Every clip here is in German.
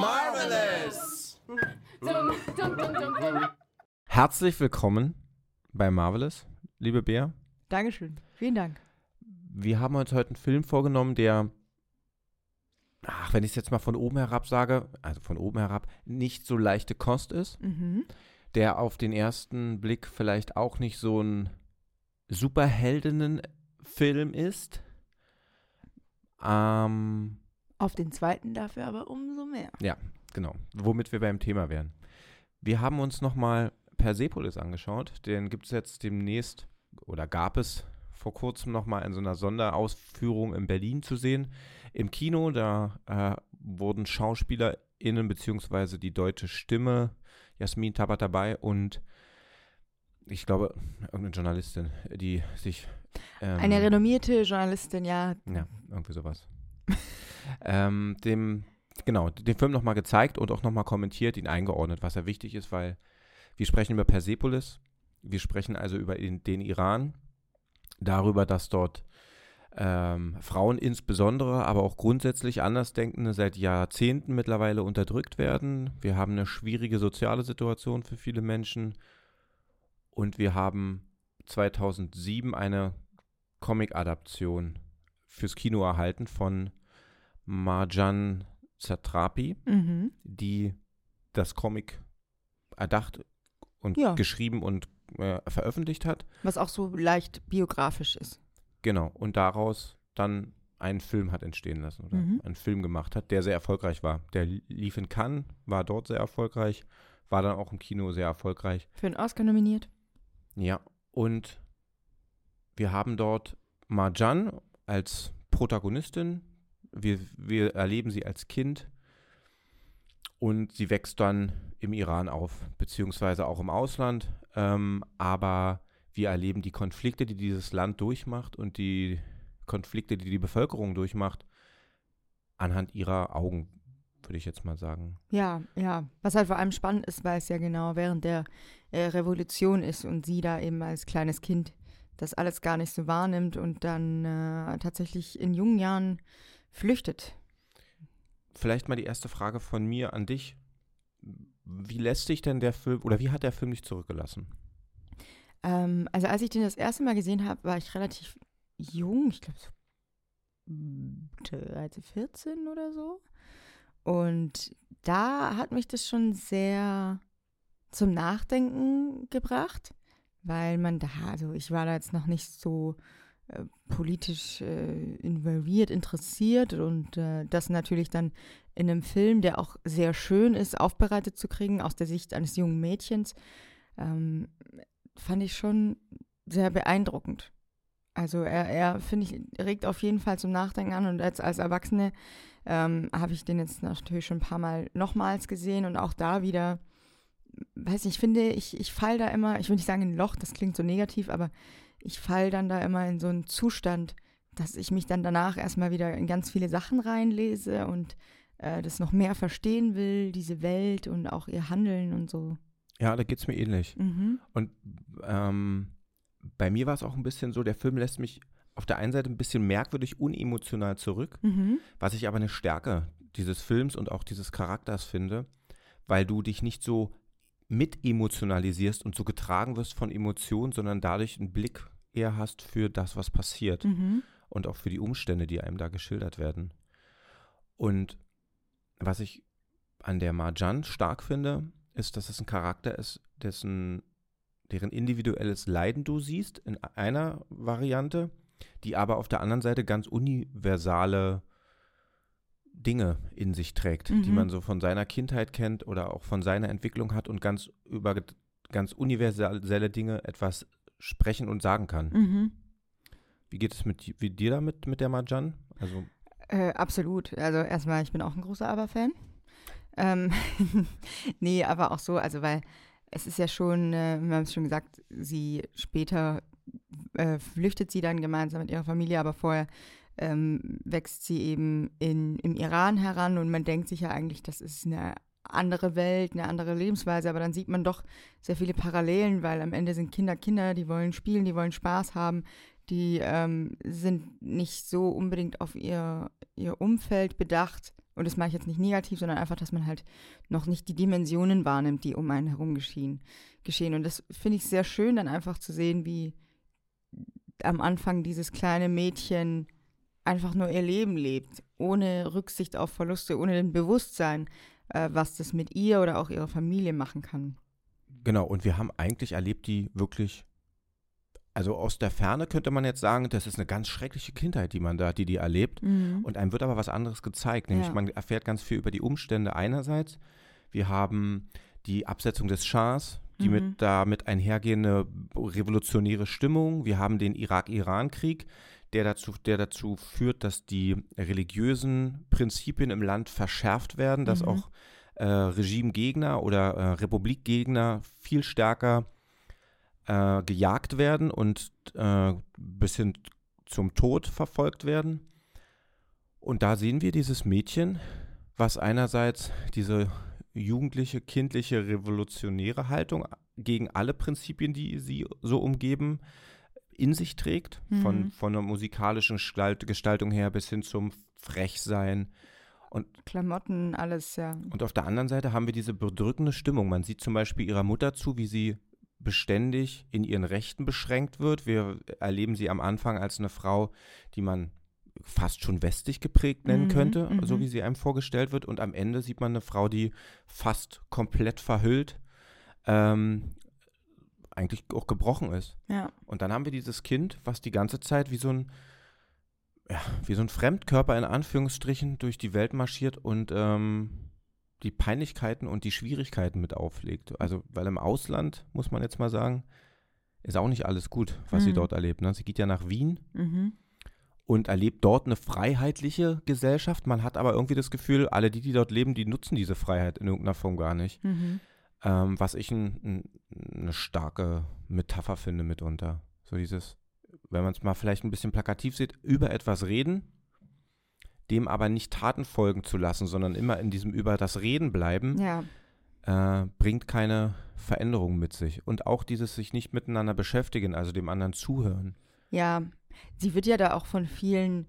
Marvelous! Herzlich willkommen bei Marvelous, liebe Bea. Dankeschön. Vielen Dank. Wir haben uns heute einen Film vorgenommen, der, ach, wenn ich es jetzt mal von oben herab sage, also von oben herab, nicht so leichte Kost ist, Mhm. der auf den ersten Blick vielleicht auch nicht so ein Superheldinnenfilm ist. Ähm, Auf den zweiten dafür aber umso mehr. genau, womit wir beim Thema wären. Wir haben uns nochmal Persepolis angeschaut. Den gibt es jetzt demnächst, oder gab es vor kurzem nochmal in so einer Sonderausführung in Berlin zu sehen. Im Kino, da äh, wurden SchauspielerInnen beziehungsweise die deutsche Stimme, Jasmin Tabatabai und ich glaube, irgendeine Journalistin, die sich. Ähm, Eine renommierte Journalistin, ja. ja, irgendwie sowas. ähm, dem, genau, den Film nochmal gezeigt und auch nochmal kommentiert, ihn eingeordnet, was ja wichtig ist, weil wir sprechen über Persepolis, wir sprechen also über den, den Iran, darüber, dass dort ähm, Frauen insbesondere, aber auch grundsätzlich Andersdenkende seit Jahrzehnten mittlerweile unterdrückt werden. Wir haben eine schwierige soziale Situation für viele Menschen und wir haben 2007 eine Comic-Adaption fürs Kino erhalten von Marjan Satrapi, Mhm. die das Comic erdacht und Ja. geschrieben und äh, veröffentlicht hat. Was auch so leicht biografisch ist. Genau. Und daraus dann einen Film hat entstehen lassen oder Mhm. einen Film gemacht hat, der sehr erfolgreich war. Der li- lief in Cannes, war dort sehr erfolgreich, war dann auch im Kino sehr erfolgreich. Für einen Oscar nominiert. Ja, und wir haben dort Marjan als Protagonistin. Wir, wir erleben sie als Kind und sie wächst dann im Iran auf, beziehungsweise auch im Ausland. Ähm, aber wir erleben die Konflikte, die dieses Land durchmacht und die Konflikte, die die Bevölkerung durchmacht, anhand ihrer Augen, würde ich jetzt mal sagen. Ja, ja. Was halt vor allem spannend ist, weil es ja genau während der äh, Revolution ist und sie da eben als kleines Kind das alles gar nicht so wahrnimmt und dann äh, tatsächlich in jungen Jahren flüchtet. Vielleicht mal die erste Frage von mir an dich. Wie lässt sich denn der Film oder wie hat der Film dich zurückgelassen? Ähm, also als ich den das erste Mal gesehen habe, war ich relativ jung, ich glaube so mm, 13, 14 oder so. Und da hat mich das schon sehr zum Nachdenken gebracht, weil man da, also ich war da jetzt noch nicht so äh, politisch äh, involviert, interessiert und äh, das natürlich dann in einem Film, der auch sehr schön ist, aufbereitet zu kriegen aus der Sicht eines jungen Mädchens, ähm, fand ich schon sehr beeindruckend. Also er, er finde ich, regt auf jeden Fall zum Nachdenken an und als, als Erwachsene ähm, habe ich den jetzt natürlich schon ein paar Mal nochmals gesehen und auch da wieder, weiß nicht, ich finde, ich, ich fall da immer, ich will nicht sagen in ein Loch, das klingt so negativ, aber ich fall dann da immer in so einen Zustand, dass ich mich dann danach erstmal wieder in ganz viele Sachen reinlese und äh, das noch mehr verstehen will, diese Welt und auch ihr Handeln und so. Ja, da geht es mir ähnlich. Mhm. Und ähm, bei mir war es auch ein bisschen so, der Film lässt mich auf der einen Seite ein bisschen merkwürdig unemotional zurück, Mhm. was ich aber eine Stärke dieses Films und auch dieses Charakters finde, weil du dich nicht so mit emotionalisierst und so getragen wirst von Emotionen, sondern dadurch einen Blick eher hast für das, was passiert Mhm. und auch für die Umstände, die einem da geschildert werden. Und was ich an der Marjan stark finde, ist, dass es ein Charakter ist, dessen, deren individuelles Leiden du siehst in einer Variante, die aber auf der anderen Seite ganz universale Dinge in sich trägt, die Mhm. man so von seiner Kindheit kennt oder auch von seiner Entwicklung hat und ganz über ganz universelle Dinge etwas sprechen und sagen kann. Mhm. Wie geht es mit wie dir damit mit der Marjan? Also Äh, absolut. Also erstmal, ich bin auch ein großer Aber-Fan. Ähm, nee, aber auch so, also weil es ist ja schon, äh, wir haben es schon gesagt, sie später äh, flüchtet sie dann gemeinsam mit ihrer Familie, aber vorher ähm, wächst sie eben in, im Iran heran und man denkt sich ja eigentlich, das ist eine andere Welt, eine andere Lebensweise, aber dann sieht man doch sehr viele Parallelen, weil am Ende sind Kinder Kinder, die wollen spielen, die wollen Spaß haben, Die ähm, sind nicht so unbedingt auf ihr, ihr Umfeld bedacht. Und das mache ich jetzt nicht negativ, sondern einfach, dass man halt noch nicht die Dimensionen wahrnimmt, die um einen herum geschehen. geschehen. Und das finde ich sehr schön, dann einfach zu sehen, wie am Anfang dieses kleine Mädchen einfach nur ihr Leben lebt, ohne Rücksicht auf Verluste, ohne den Bewusstsein, äh, was das mit ihr oder auch ihrer Familie machen kann. Genau, und wir haben eigentlich erlebt, die wirklich, also aus der Ferne könnte man jetzt sagen, das ist eine ganz schreckliche Kindheit, die man da, die die erlebt. Mhm. Und einem wird aber was anderes gezeigt, nämlich Ja. man erfährt ganz viel über die Umstände einerseits. Wir haben die Absetzung des Schahs, die Mhm. mit damit einhergehende revolutionäre Stimmung. Wir haben den Irak-Iran-Krieg, der dazu, der dazu führt, dass die religiösen Prinzipien im Land verschärft werden, dass Mhm. auch äh, Regimegegner oder äh, Republikgegner viel stärker äh, gejagt werden und äh, bis hin zum Tod verfolgt werden. Und da sehen wir dieses Mädchen, was einerseits diese jugendliche, kindliche, revolutionäre Haltung gegen alle Prinzipien, die sie so umgeben, in sich trägt. Von, Mhm. von der musikalischen Gestalt, Gestaltung her bis hin zum Frechsein. Klamotten, alles, ja. Und auf der anderen Seite haben wir diese bedrückende Stimmung. Man sieht zum Beispiel ihrer Mutter zu, wie sie beständig in ihren Rechten beschränkt wird. Wir erleben sie am Anfang als eine Frau, die man fast schon westlich geprägt nennen Mhm, könnte, mhm. so wie sie einem vorgestellt wird. Und am Ende sieht man eine Frau, die fast komplett verhüllt, ähm, eigentlich auch gebrochen ist. Ja. Und dann haben wir dieses Kind, was die ganze Zeit wie so ein, ja, wie so ein Fremdkörper in Anführungsstrichen durch die Welt marschiert und ähm, die Peinlichkeiten und die Schwierigkeiten mit auflegt. Also, weil im Ausland, muss man jetzt mal sagen, ist auch nicht alles gut, was sie Mhm. dort erlebt. Ne? Sie geht ja nach Wien Mhm. und erlebt dort eine freiheitliche Gesellschaft. Man hat aber irgendwie das Gefühl, alle die, die dort leben, die nutzen diese Freiheit in irgendeiner Form gar nicht. Mhm. Ähm, was ich ein, ein, eine starke Metapher finde mitunter. So dieses, wenn man es mal vielleicht ein bisschen plakativ sieht, über etwas reden, dem aber nicht Taten folgen zu lassen, sondern immer in diesem über das Reden bleiben, Ja. äh, bringt keine Veränderung mit sich. Und auch dieses sich nicht miteinander beschäftigen, also dem anderen zuhören. Ja, sie wird ja da auch von vielen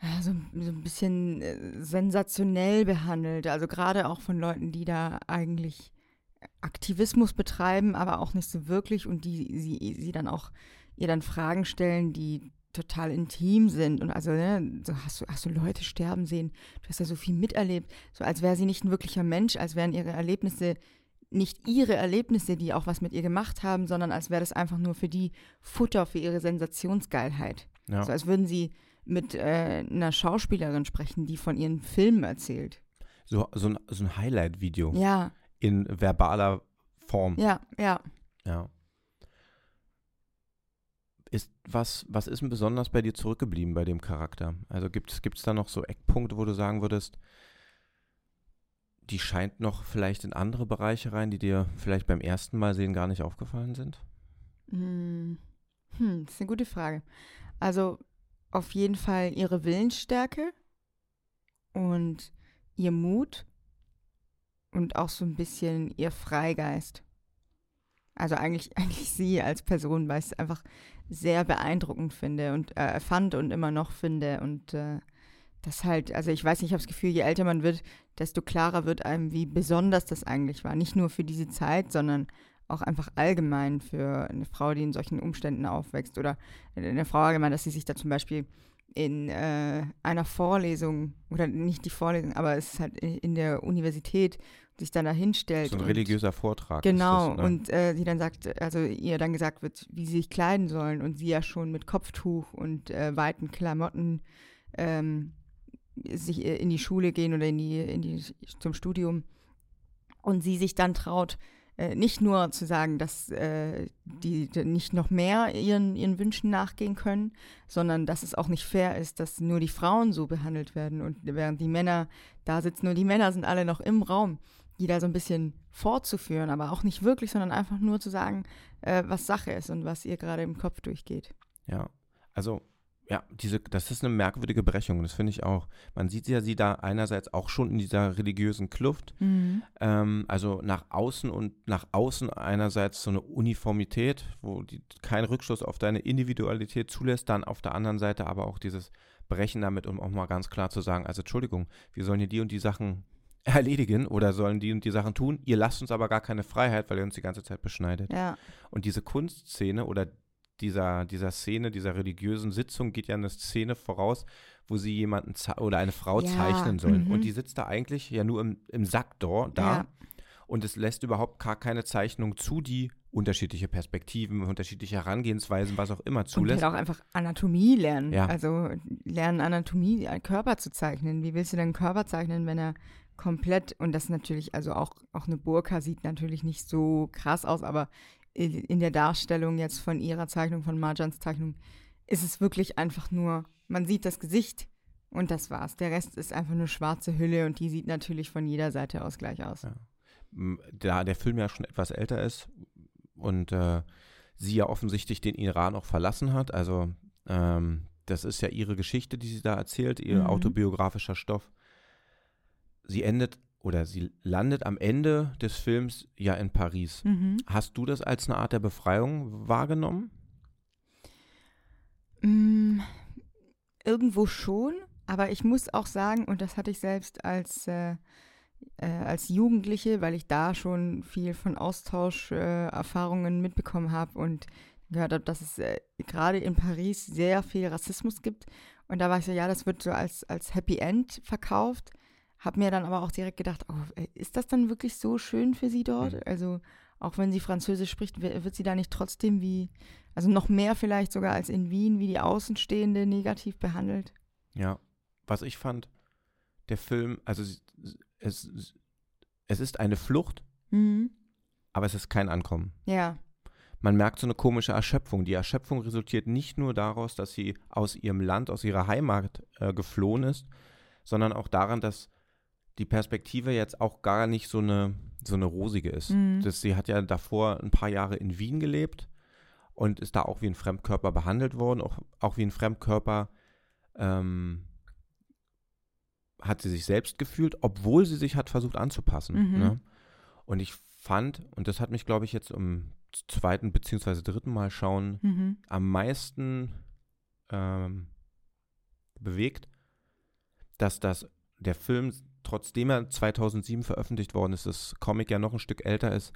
ja, so, so ein bisschen äh, sensationell behandelt. Also gerade auch von Leuten, die da eigentlich Aktivismus betreiben, aber auch nicht so wirklich und die sie, sie dann auch ihr dann Fragen stellen, die total intim sind. Und also, ne, so hast du, hast du Leute sterben sehen, du hast ja so viel miterlebt, so als wäre sie nicht ein wirklicher Mensch, als wären ihre Erlebnisse nicht ihre Erlebnisse, die auch was mit ihr gemacht haben, sondern als wäre das einfach nur für die Futter für ihre Sensationsgeilheit. Ja. So als würden sie mit äh, einer Schauspielerin sprechen, die von ihren Filmen erzählt. So, so ein, so ein Highlight-Video Ja, in verbaler Form. ja, ja. Ja. Ist was, was ist denn besonders bei dir zurückgeblieben bei dem Charakter? Also gibt es da noch so Eckpunkte, wo du sagen würdest, die scheint noch vielleicht in andere Bereiche rein, die dir vielleicht beim ersten Mal sehen gar nicht aufgefallen sind? Hm, hm, das ist eine gute Frage. Also auf jeden Fall ihre Willensstärke und ihr Mut und auch so ein bisschen ihr Freigeist. Also eigentlich, eigentlich sie als Person, weil ich es einfach sehr beeindruckend finde und äh, fand und immer noch finde. Und äh, das halt, also ich weiß nicht, ich habe das Gefühl, je älter man wird, desto klarer wird einem, wie besonders das eigentlich war. Nicht nur für diese Zeit, sondern auch einfach allgemein für eine Frau, die in solchen Umständen aufwächst. Oder eine Frau allgemein, dass sie sich da zum Beispiel in äh, einer Vorlesung, oder nicht die Vorlesung, aber es ist halt in, in der Universität, sich dann da hinstellt. So ein religiöser Vortrag. Genau, das, ne? und äh, sie dann sagt, also ihr dann gesagt wird, wie sie sich kleiden sollen und sie ja schon mit Kopftuch und äh, weiten Klamotten ähm, sich äh, in die Schule gehen oder in die, in die zum Studium und sie sich dann traut, nicht nur zu sagen, dass äh, die, nicht noch mehr ihren, ihren Wünschen nachgehen können, sondern dass es auch nicht fair ist, dass nur die Frauen so behandelt werden und während die Männer da sitzen und die Männer sind alle noch im Raum die da so ein bisschen fortzuführen, aber auch nicht wirklich, sondern einfach nur zu sagen, äh, was Sache ist und was ihr gerade im Kopf durchgeht. Ja, also ja, diese, das ist eine merkwürdige Brechung, das finde ich auch. Man sieht ja sie da einerseits auch schon in dieser religiösen Kluft, Mhm. ähm, also nach außen und nach außen einerseits so eine Uniformität, wo die, kein Rückschluss auf deine Individualität zulässt, dann auf der anderen Seite aber auch dieses Brechen damit, um auch mal ganz klar zu sagen, also Entschuldigung, wir sollen hier die und die Sachen erledigen oder sollen die und die Sachen tun, ihr lasst uns aber gar keine Freiheit, weil ihr uns die ganze Zeit beschneidet. Ja. Und diese Kunstszene oder dieser, dieser Szene, dieser religiösen Sitzung geht ja eine Szene voraus, wo sie jemanden oder eine Frau Ja, zeichnen sollen. mhm. Und die sitzt da eigentlich ja nur im, im Sack da, da Ja. und es lässt überhaupt gar keine Zeichnung zu, die unterschiedliche Perspektiven, unterschiedliche Herangehensweisen, was auch immer Und zulässt. halt auch einfach Anatomie lernen. Ja. Also lernen Anatomie, einen Körper zu zeichnen. Wie willst du denn einen Körper zeichnen, wenn er komplett, und das natürlich, also auch, auch eine Burka sieht natürlich nicht so krass aus, aber in der Darstellung jetzt von ihrer Zeichnung, von Marjans Zeichnung, ist es wirklich einfach nur, man sieht das Gesicht und das war's. Der Rest ist einfach nur schwarze Hülle und die sieht natürlich von jeder Seite aus gleich aus. Ja. Da der Film ja schon etwas älter ist und äh, sie ja offensichtlich den Iran auch verlassen hat, also ähm, das ist ja ihre Geschichte, die sie da erzählt, ihr Mhm. autobiografischer Stoff. Sie endet oder sie landet am Ende des Films ja in Paris. Mhm. Hast du das als eine Art der Befreiung wahrgenommen? Mm, irgendwo schon, aber ich muss auch sagen, und das hatte ich selbst als, äh, äh, als Jugendliche, weil ich da schon viel von Austauscherfahrungen äh, mitbekommen habe und gehört habe, dass es äh, gerade in Paris sehr viel Rassismus gibt. Und da war ich so, ja, das wird so als, als Happy End verkauft. Hab mir dann aber auch direkt gedacht, oh, äh, ist das dann wirklich so schön für sie dort? Mhm. Also auch wenn sie Französisch spricht, wi- wird sie da nicht trotzdem wie, also noch mehr vielleicht sogar als in Wien, wie die Außenstehende negativ behandelt? Ja. Was ich fand, der Film, also es, es, es ist eine Flucht, Mhm. aber es ist kein Ankommen. Ja. Man merkt so eine komische Erschöpfung. Die Erschöpfung resultiert nicht nur daraus, dass sie aus ihrem Land, aus ihrer Heimat äh, geflohen ist, sondern auch daran, dass die Perspektive jetzt auch gar nicht so eine, so eine rosige ist. Mhm. Das, sie hat ja davor ein paar Jahre in Wien gelebt und ist da auch wie ein Fremdkörper behandelt worden, auch, auch wie ein Fremdkörper ähm, hat sie sich selbst gefühlt, obwohl sie sich hat versucht anzupassen. Mhm. Ne? Und ich fand, und das hat mich, glaube ich, jetzt im zweiten beziehungsweise dritten Mal schauen Mhm. am meisten ähm, bewegt, dass das der Film, trotzdem er 2007 veröffentlicht worden ist, das Comic ja noch ein Stück älter ist,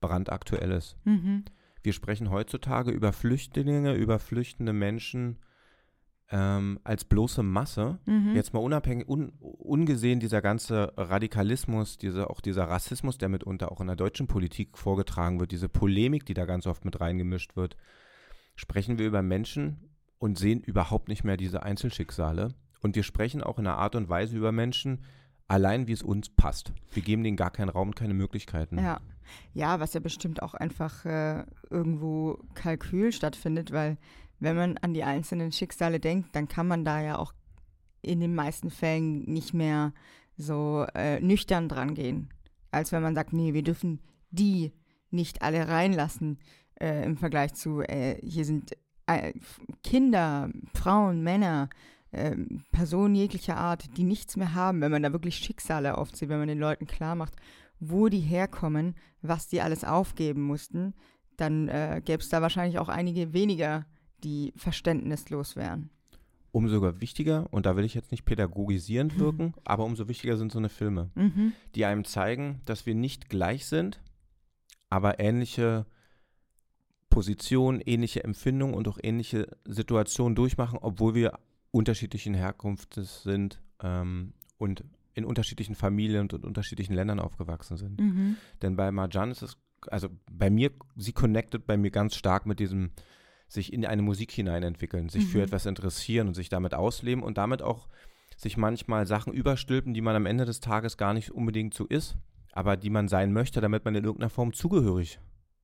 brandaktuell ist. Mhm. Wir sprechen heutzutage über Flüchtlinge, über flüchtende Menschen ähm, als bloße Masse. Mhm. Jetzt mal unabhängig, un, ungesehen dieser ganze Radikalismus, diese, auch dieser Rassismus, der mitunter auch in der deutschen Politik vorgetragen wird, diese Polemik, die da ganz oft mit reingemischt wird, sprechen wir über Menschen und sehen überhaupt nicht mehr diese Einzelschicksale. Und wir sprechen auch in einer Art und Weise über Menschen, allein wie es uns passt. Wir geben denen gar keinen Raum keine Möglichkeiten. Ja. ja, was ja bestimmt auch einfach äh, irgendwo Kalkül stattfindet, weil wenn man an die einzelnen Schicksale denkt, dann kann man da ja auch in den meisten Fällen nicht mehr so äh, nüchtern dran gehen, als wenn man sagt, nee, wir dürfen die nicht alle reinlassen äh, im Vergleich zu, äh, hier sind äh, Kinder, Frauen, Männer, äh, Personen jeglicher Art, die nichts mehr haben, wenn man da wirklich Schicksale aufzieht, wenn man den Leuten klar macht, wo die herkommen, was die alles aufgeben mussten, dann äh, gäbe es da wahrscheinlich auch einige weniger, die verständnislos wären. Umso wichtiger, und da will ich jetzt nicht pädagogisierend wirken, aber umso wichtiger sind so eine Filme. Mhm. die einem zeigen, dass wir nicht gleich sind, aber ähnliche Positionen, ähnliche Empfindungen und auch ähnliche Situationen durchmachen, obwohl wir unterschiedlichen Herkunftes sind ähm, und in unterschiedlichen Familien und in unterschiedlichen Ländern aufgewachsen sind. Mhm. Denn bei Marjan ist es, also bei mir, sie connectet bei mir ganz stark mit diesem sich in eine Musik hineinentwickeln, sich für Mhm. etwas interessieren und sich damit ausleben und damit auch sich manchmal Sachen überstülpen, die man am Ende des Tages gar nicht unbedingt so ist, aber die man sein möchte, damit man in irgendeiner Form zugehörig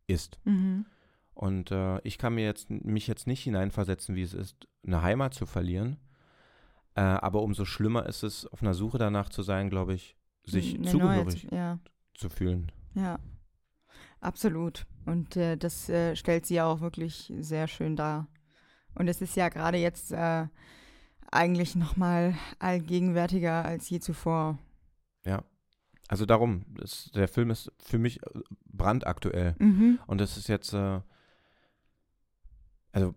ist. Mhm. Und äh, ich kann mir jetzt mich jetzt nicht hineinversetzen, wie es ist, eine Heimat zu verlieren. Äh, aber umso schlimmer ist es, auf einer Suche danach zu sein, glaube ich, sich Eine zugehörig neue- Ja, zu fühlen. ja. Absolut. Und äh, das äh, stellt sie ja auch wirklich sehr schön dar. Und es ist ja gerade jetzt äh, eigentlich noch mal allgegenwärtiger als je zuvor. Ja. Also darum, das, der Film ist für mich äh, brandaktuell. Mhm. Und das ist jetzt, äh, also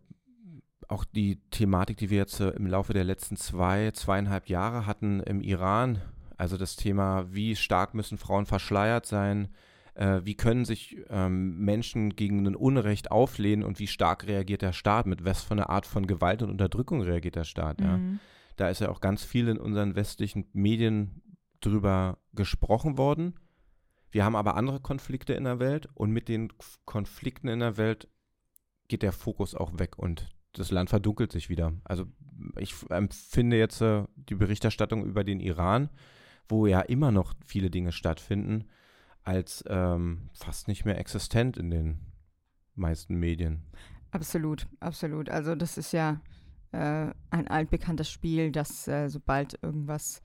auch die Thematik, die wir jetzt äh, im Laufe der letzten zwei, zweieinhalb Jahre hatten im Iran, also das Thema, wie stark müssen Frauen verschleiert sein, äh, wie können sich ähm, Menschen gegen ein Unrecht auflehnen und wie stark reagiert der Staat, mit was für eine Art von Gewalt und Unterdrückung reagiert der Staat. Ja? Mhm. Da ist ja auch ganz viel in unseren westlichen Medien drüber gesprochen worden. Wir haben aber andere Konflikte in der Welt und mit den Konflikten in der Welt geht der Fokus auch weg und das Land verdunkelt sich wieder. Also ich empfinde jetzt äh, die Berichterstattung über den Iran, wo ja immer noch viele Dinge stattfinden, als ähm, fast nicht mehr existent in den meisten Medien. Absolut, absolut. Also das ist ja äh, ein altbekanntes Spiel, dass äh, sobald irgendwas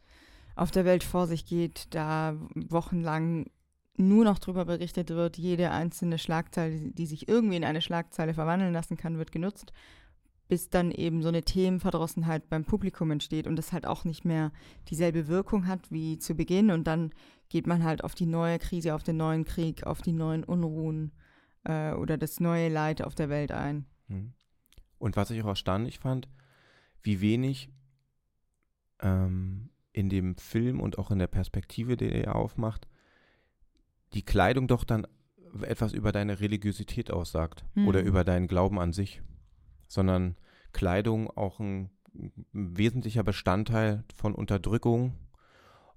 auf der Welt vor sich geht, da wochenlang nur noch drüber berichtet wird. Jede einzelne Schlagzeile, die- sich irgendwie in eine Schlagzeile verwandeln lassen kann, wird genutzt, bis dann eben so eine Themenverdrossenheit beim Publikum entsteht und das halt auch nicht mehr dieselbe Wirkung hat wie zu Beginn. Und dann geht man halt auf die neue Krise, auf den neuen Krieg, auf die neuen Unruhen äh, oder das neue Leid auf der Welt ein. Hm. Und was ich auch erstaunlich fand, wie wenig ähm, in dem Film und auch in der Perspektive, die er aufmacht, die Kleidung doch dann etwas über deine Religiosität aussagt Hm. oder über deinen Glauben an sich, sondern Kleidung auch ein, wesentlicher Bestandteil von Unterdrückung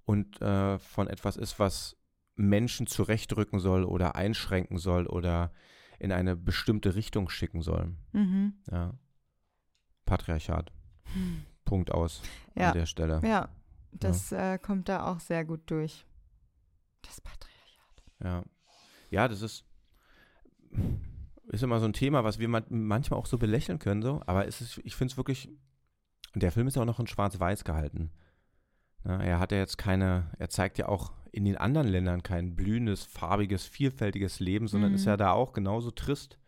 und äh, von etwas ist, was Menschen zurechtrücken soll oder einschränken soll oder in eine bestimmte Richtung schicken soll. Mhm. Ja. Patriarchat. Punkt aus Ja. an der Stelle. Ja, das äh, kommt da auch sehr gut durch. Das Patriarchat. Ja. Ja, das ist, ist immer so ein Thema, was wir man, manchmal auch so belächeln können, so, aber es ist, ich finde es wirklich, der Film ist ja auch noch in Schwarz-Weiß gehalten. Ja, er hat ja jetzt keine, er zeigt ja auch in den anderen Ländern kein blühendes, farbiges, vielfältiges Leben, sondern Mhm. ist ja da auch genauso trist,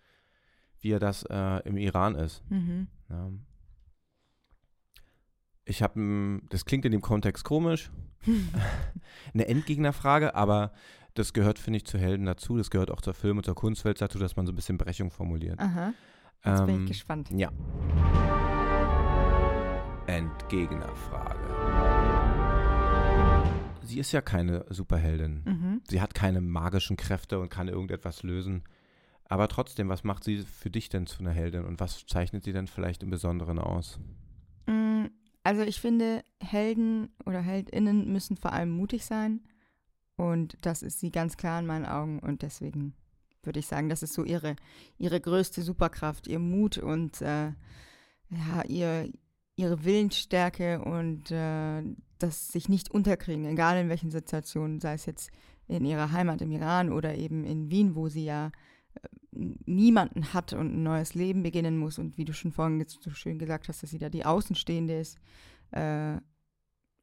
wie er das äh, im Iran ist. Mhm. Ja. Ich habe, das klingt in dem Kontext komisch, eine Endgegnerfrage, aber das gehört, finde ich, zu Helden dazu. Das gehört auch zur Film- und zur Kunstwelt dazu, dass man so ein bisschen Brechung formuliert. Aha. Jetzt bin Ähm, ich gespannt. Ja. Endgegnerfrage. Sie ist ja keine Superheldin. Mhm. Sie hat keine magischen Kräfte und kann irgendetwas lösen. Aber trotzdem, was macht sie für dich denn zu einer Heldin und was zeichnet sie denn vielleicht im Besonderen aus? Mm, Also ich finde, Helden oder Heldinnen müssen vor allem mutig sein. Und das ist sie ganz klar in meinen Augen. Und deswegen würde ich sagen, das ist so ihre, ihre größte Superkraft, ihr Mut und äh, ja, ihr, ihre Willensstärke und äh, das sich nicht unterkriegen, egal in welchen Situationen, sei es jetzt in ihrer Heimat im Iran oder eben in Wien, wo sie ja äh, niemanden hat und ein neues Leben beginnen muss und wie du schon vorhin so schön gesagt hast, dass sie da die Außenstehende ist äh,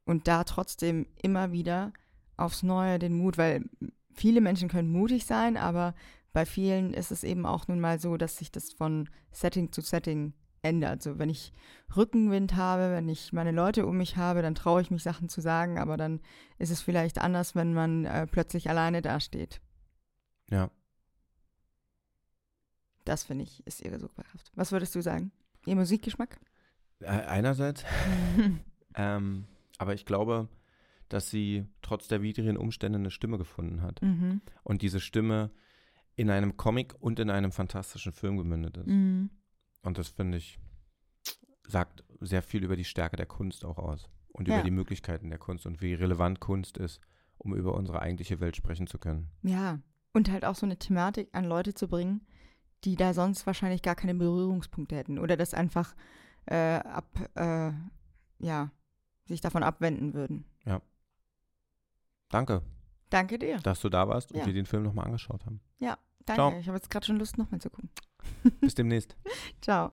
und da trotzdem immer wieder aufs Neue den Mut, weil viele Menschen können mutig sein, aber bei vielen ist es eben auch nun mal so, dass sich das von Setting zu Setting ändert. So, wenn ich Rückenwind habe, wenn ich meine Leute um mich habe, dann traue ich mich Sachen zu sagen, aber dann ist es vielleicht anders, wenn man äh, plötzlich alleine dasteht. Ja. Das finde ich ist ihre Superkraft. Was würdest du sagen? Ihr Musikgeschmack? Äh, Einerseits, ähm, aber ich glaube, dass sie trotz der widrigen Umstände eine Stimme gefunden hat. mhm. Und diese Stimme in einem Comic und in einem fantastischen Film gemündet ist. Mhm. Und das finde ich, sagt sehr viel über die Stärke der Kunst auch aus. Und Ja. über die Möglichkeiten der Kunst und wie relevant Kunst ist, um über unsere eigentliche Welt sprechen zu können. Ja, und halt auch so eine Thematik an Leute zu bringen, die da sonst wahrscheinlich gar keine Berührungspunkte hätten oder das einfach äh, ab, äh, ja, sich davon abwenden würden. Danke, Danke dir. dass du da warst und Ja. wir den Film nochmal angeschaut haben. Danke. Ciao. Ich habe jetzt gerade schon Lust, nochmal zu gucken. Bis demnächst. Ciao.